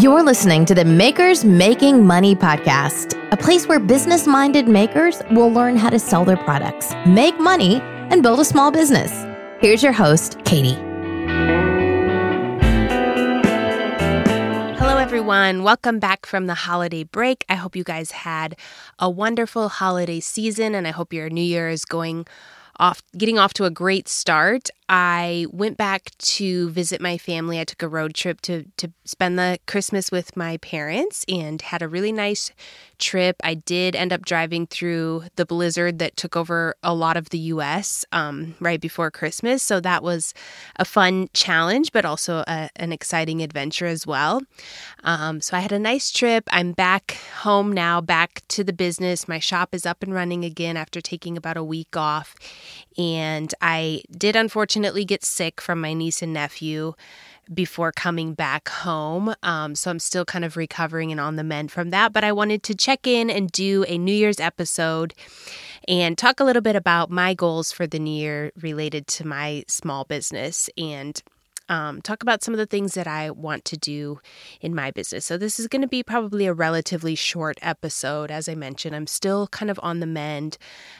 You're listening to the Makers Making Money podcast, a place where business minded makers will learn how to sell their products, make money, and build a small business. Here's your host, Katie. Hello, everyone. Welcome back from the holiday break. I hope you guys had a wonderful holiday season, and I hope your new year is going off getting off to a great start. I went back to visit my family. I took a road trip to to spend the Christmas with my parents and had a really nice trip. I did end up driving through the blizzard that took over a lot of the U.S. Um, right before Christmas, so that was a fun challenge, but also a, an exciting adventure as well. Um, so I had a nice trip. I'm back home now, back to the business. My shop is up and running again after taking about a week off, and I did unfortunately get sick from my niece and nephew before coming back home. Um, so I'm still kind of recovering and on the mend from that. But I wanted to check in and do a New Year's episode and talk a little bit about my goals for the new year related to my small business and um, talk about some of the things that I want to do in my business. So, this is going to be probably a relatively short episode. As I mentioned, I'm still kind of on the mend,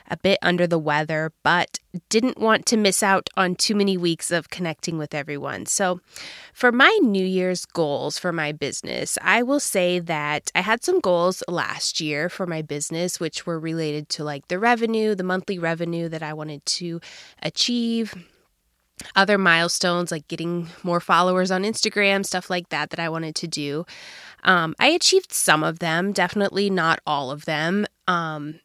a bit under the weather, but didn't want to miss out on too many weeks of connecting with everyone. So, for my New Year's goals for my business, I will say that I had some goals last year for my business, which were related to like the revenue, the monthly revenue that I wanted to achieve other milestones like getting more followers on Instagram, stuff like that, that I wanted to do. Um, I achieved some of them, definitely not all of them. Um,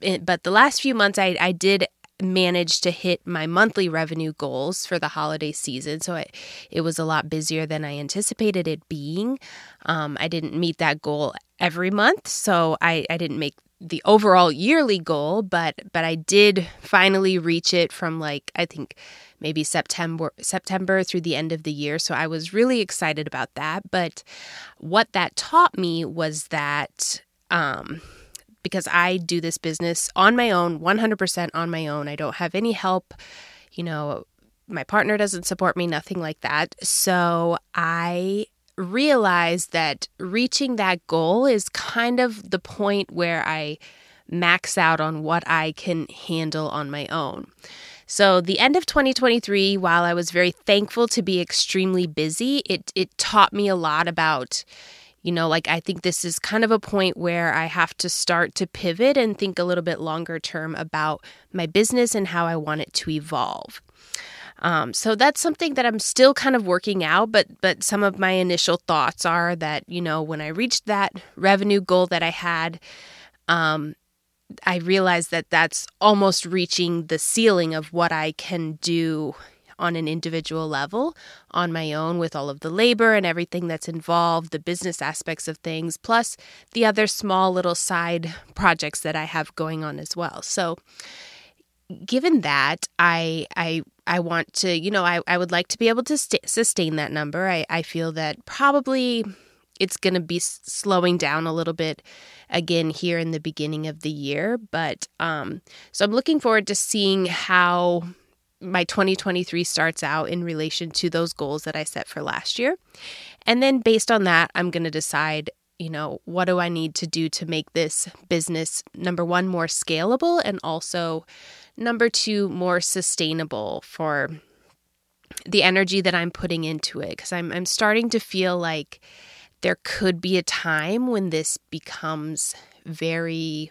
it, but the last few months, I, I did manage to hit my monthly revenue goals for the holiday season. So it, it was a lot busier than I anticipated it being. Um, I didn't meet that goal every month, so I, I didn't make the overall yearly goal, but but I did finally reach it from like I think maybe September September through the end of the year. So I was really excited about that. But what that taught me was that um, because I do this business on my own, 100% on my own. I don't have any help, you know, my partner doesn't support me, nothing like that. So I realized that reaching that goal is kind of the point where I max out on what I can handle on my own. So, the end of 2023, while I was very thankful to be extremely busy, it, it taught me a lot about, you know, like I think this is kind of a point where I have to start to pivot and think a little bit longer term about my business and how I want it to evolve. Um, so that's something that I'm still kind of working out, but but some of my initial thoughts are that you know when I reached that revenue goal that I had, um, I realized that that's almost reaching the ceiling of what I can do on an individual level on my own with all of the labor and everything that's involved, the business aspects of things, plus the other small little side projects that I have going on as well. So, given that, I I I want to, you know, I, I would like to be able to st- sustain that number. I, I feel that probably it's going to be slowing down a little bit again here in the beginning of the year. But um, so I'm looking forward to seeing how my 2023 starts out in relation to those goals that I set for last year. And then based on that, I'm going to decide, you know, what do I need to do to make this business, number one, more scalable and also, number two, more sustainable for the energy that I'm putting into it. Because I'm, I'm starting to feel like, there could be a time when this becomes very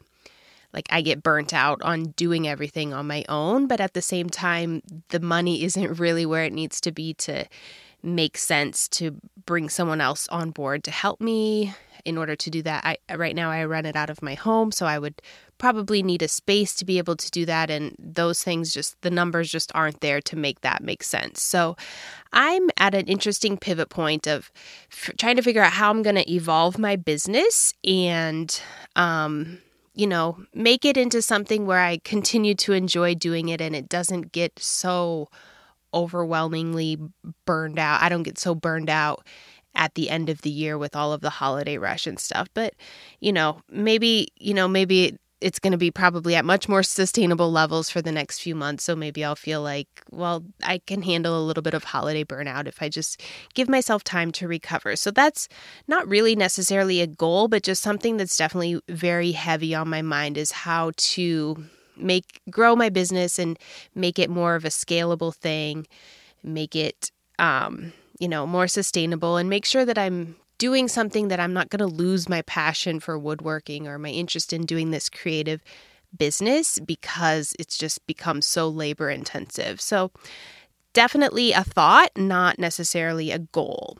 like I get burnt out on doing everything on my own, but at the same time, the money isn't really where it needs to be to make sense to bring someone else on board to help me. In order to do that, I right now I run it out of my home, so I would probably need a space to be able to do that. And those things just, the numbers just aren't there to make that make sense. So I'm at an interesting pivot point of f- trying to figure out how I'm going to evolve my business and, um, you know, make it into something where I continue to enjoy doing it and it doesn't get so overwhelmingly burned out. I don't get so burned out at the end of the year with all of the holiday rush and stuff. But, you know, maybe, you know, maybe it's going to be probably at much more sustainable levels for the next few months. So maybe I'll feel like, well, I can handle a little bit of holiday burnout if I just give myself time to recover. So that's not really necessarily a goal, but just something that's definitely very heavy on my mind is how to make grow my business and make it more of a scalable thing, make it um, you know, more sustainable and make sure that I'm doing something that I'm not going to lose my passion for woodworking or my interest in doing this creative business because it's just become so labor intensive. So, definitely a thought, not necessarily a goal.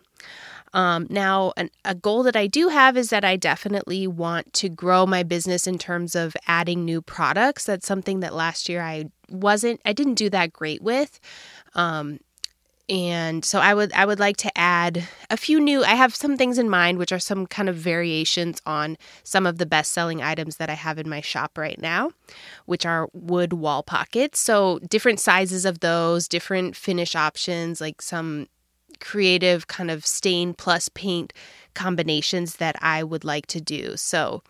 Um, now, an, a goal that I do have is that I definitely want to grow my business in terms of adding new products. That's something that last year I wasn't, I didn't do that great with. Um, and so i would i would like to add a few new i have some things in mind which are some kind of variations on some of the best selling items that i have in my shop right now which are wood wall pockets. So different sizes of those different finish options like some creative kind of stain plus paint combinations that I would like to do. So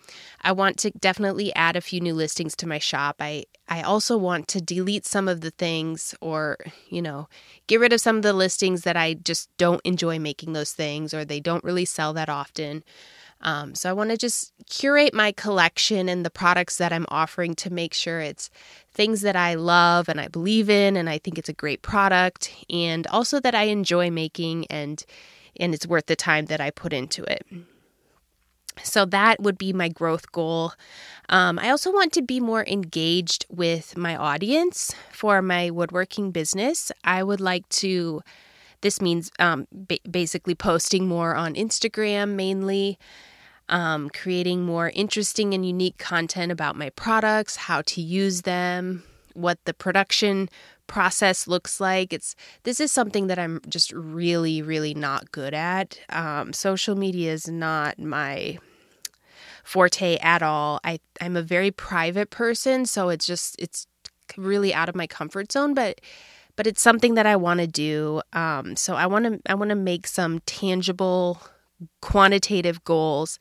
I want to definitely add a few new listings to my shop. I I also want to delete some of the things or, you know, get rid of some of the listings that I just don't enjoy making those things or they don't really sell that often. Um, so I want to just curate my collection and the products that I'm offering to make sure it's things that I love and I believe in and I think it's a great product and also that I enjoy making and and it's worth the time that I put into it. So that would be my growth goal. Um, I also want to be more engaged with my audience for my woodworking business. I would like to this means um, ba- basically posting more on Instagram mainly, um, creating more interesting and unique content about my products, how to use them, what the production process looks like. It's this is something that I'm just really, really not good at. Um, social media is not my forte at all. I I'm a very private person, so it's just it's really out of my comfort zone, but but it's something that I want to do. Um, so I want to I want to make some tangible, quantitative goals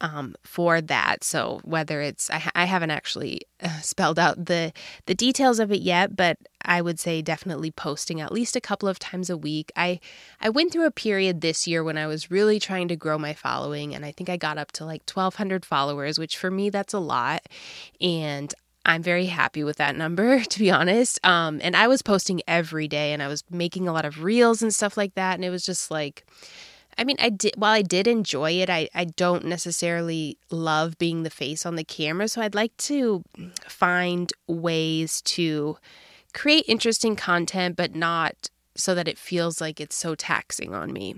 um, for that. So whether it's I, I haven't actually uh, spelled out the the details of it yet, but I would say definitely posting at least a couple of times a week. I I went through a period this year when I was really trying to grow my following, and I think I got up to like 1,200 followers, which for me that's a lot, and I'm very happy with that number, to be honest. Um, and I was posting every day and I was making a lot of reels and stuff like that. And it was just like, I mean, I did, while I did enjoy it, I, I don't necessarily love being the face on the camera. So I'd like to find ways to create interesting content, but not so that it feels like it's so taxing on me.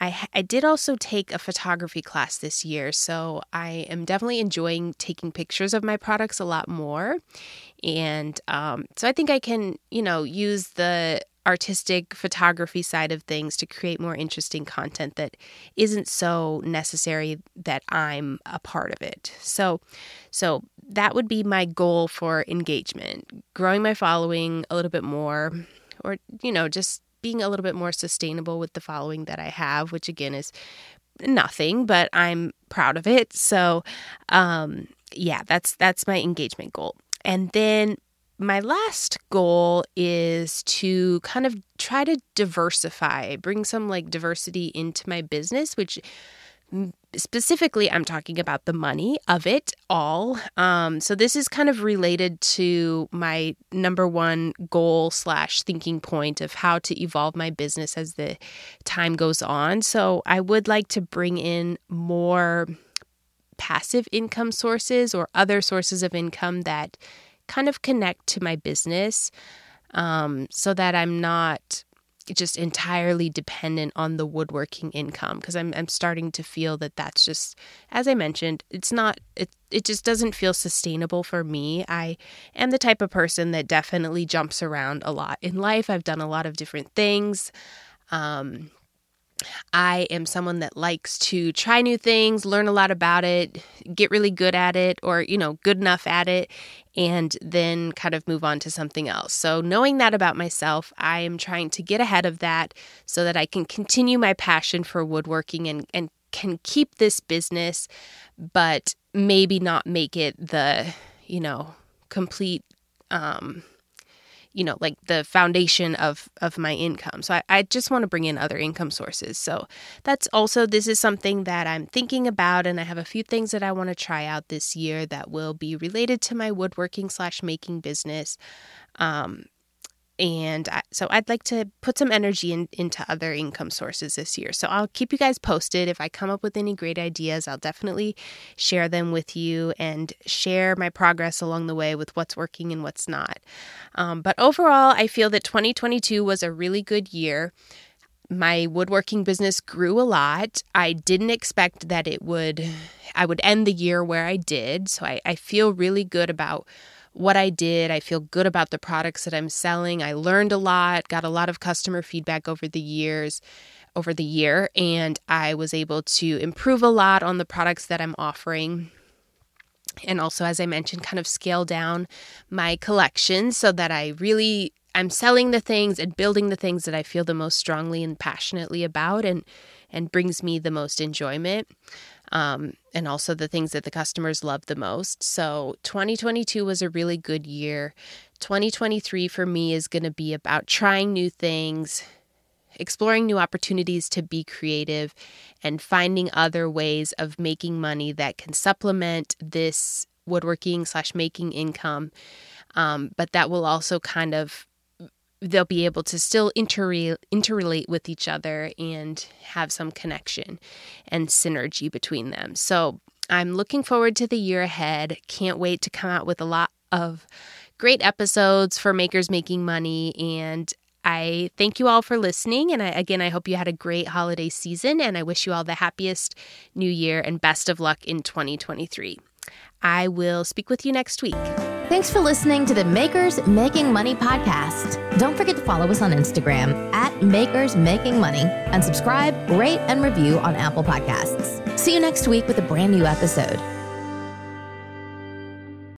I, I did also take a photography class this year, so I am definitely enjoying taking pictures of my products a lot more. And um, so I think I can, you know, use the artistic photography side of things to create more interesting content that isn't so necessary that I'm a part of it. So so that would be my goal for engagement, growing my following a little bit more or you know, just being a little bit more sustainable with the following that I have, which again is nothing, but I'm proud of it. So, um, yeah, that's that's my engagement goal. And then my last goal is to kind of try to diversify, bring some like diversity into my business, which specifically i'm talking about the money of it all. Um, so this is kind of related to my number one goal slash thinking point of how to evolve my business as the time goes on. So i would like to bring in more passive income sources or other sources of income that kind of connect to my business um, so that i'm not just entirely dependent on the woodworking income because I'm I'm starting to feel that that's just as I mentioned it's not it it just doesn't feel sustainable for me. I am the type of person that definitely jumps around a lot in life. I've done a lot of different things. Um, I am someone that likes to try new things, learn a lot about it, get really good at it, or, you know, good enough at it, and then kind of move on to something else. So, knowing that about myself, I am trying to get ahead of that so that I can continue my passion for woodworking and, and can keep this business, but maybe not make it the, you know, complete um you know like the foundation of of my income. So I, I just want to bring in other income sources. So that's also this is something that i'm thinking about and i have a few things that i want to try out this year that will be related to my woodworking slash making business. Um, and so I'd like to put some energy in, into other income sources this year. So I'll keep you guys posted. If I come up with any great ideas, I'll definitely share them with you and share my progress along the way with what's working and what's not. Um, but overall, I feel that 2022 was a really good year. My woodworking business grew a lot. I didn't expect that it would, I would end the year where I did. So I, I feel really good about what I did. I feel good about the products that I'm selling. I learned a lot, got a lot of customer feedback over the years, over the year, and I was able to improve a lot on the products that I'm offering. And also, as I mentioned, kind of scale down my collection so that I really I'm selling the things and building the things that I feel the most strongly and passionately about and and brings me the most enjoyment um, and also the things that the customers love the most. So 2022 was a really good year. 2023 for me is going to be about trying new things, exploring new opportunities to be creative, and finding other ways of making money that can supplement this woodworking slash making income. Um, but that will also kind of they'll be able to still interre- interrelate with each other and have some connection and synergy between them. So I'm looking forward to the year ahead. Can't wait to come out with a lot of great episodes for Makers Making Money. And I thank you all for listening. And I, again, I hope you had a great holiday season. And I wish you all the happiest new year and best of luck in 2023. I will speak with you next week. Thanks for listening to the Makers Making Money podcast. Don't forget to follow us on Instagram at Makers Making Money and subscribe, rate, and review on Apple Podcasts. See you next week with a brand new episode.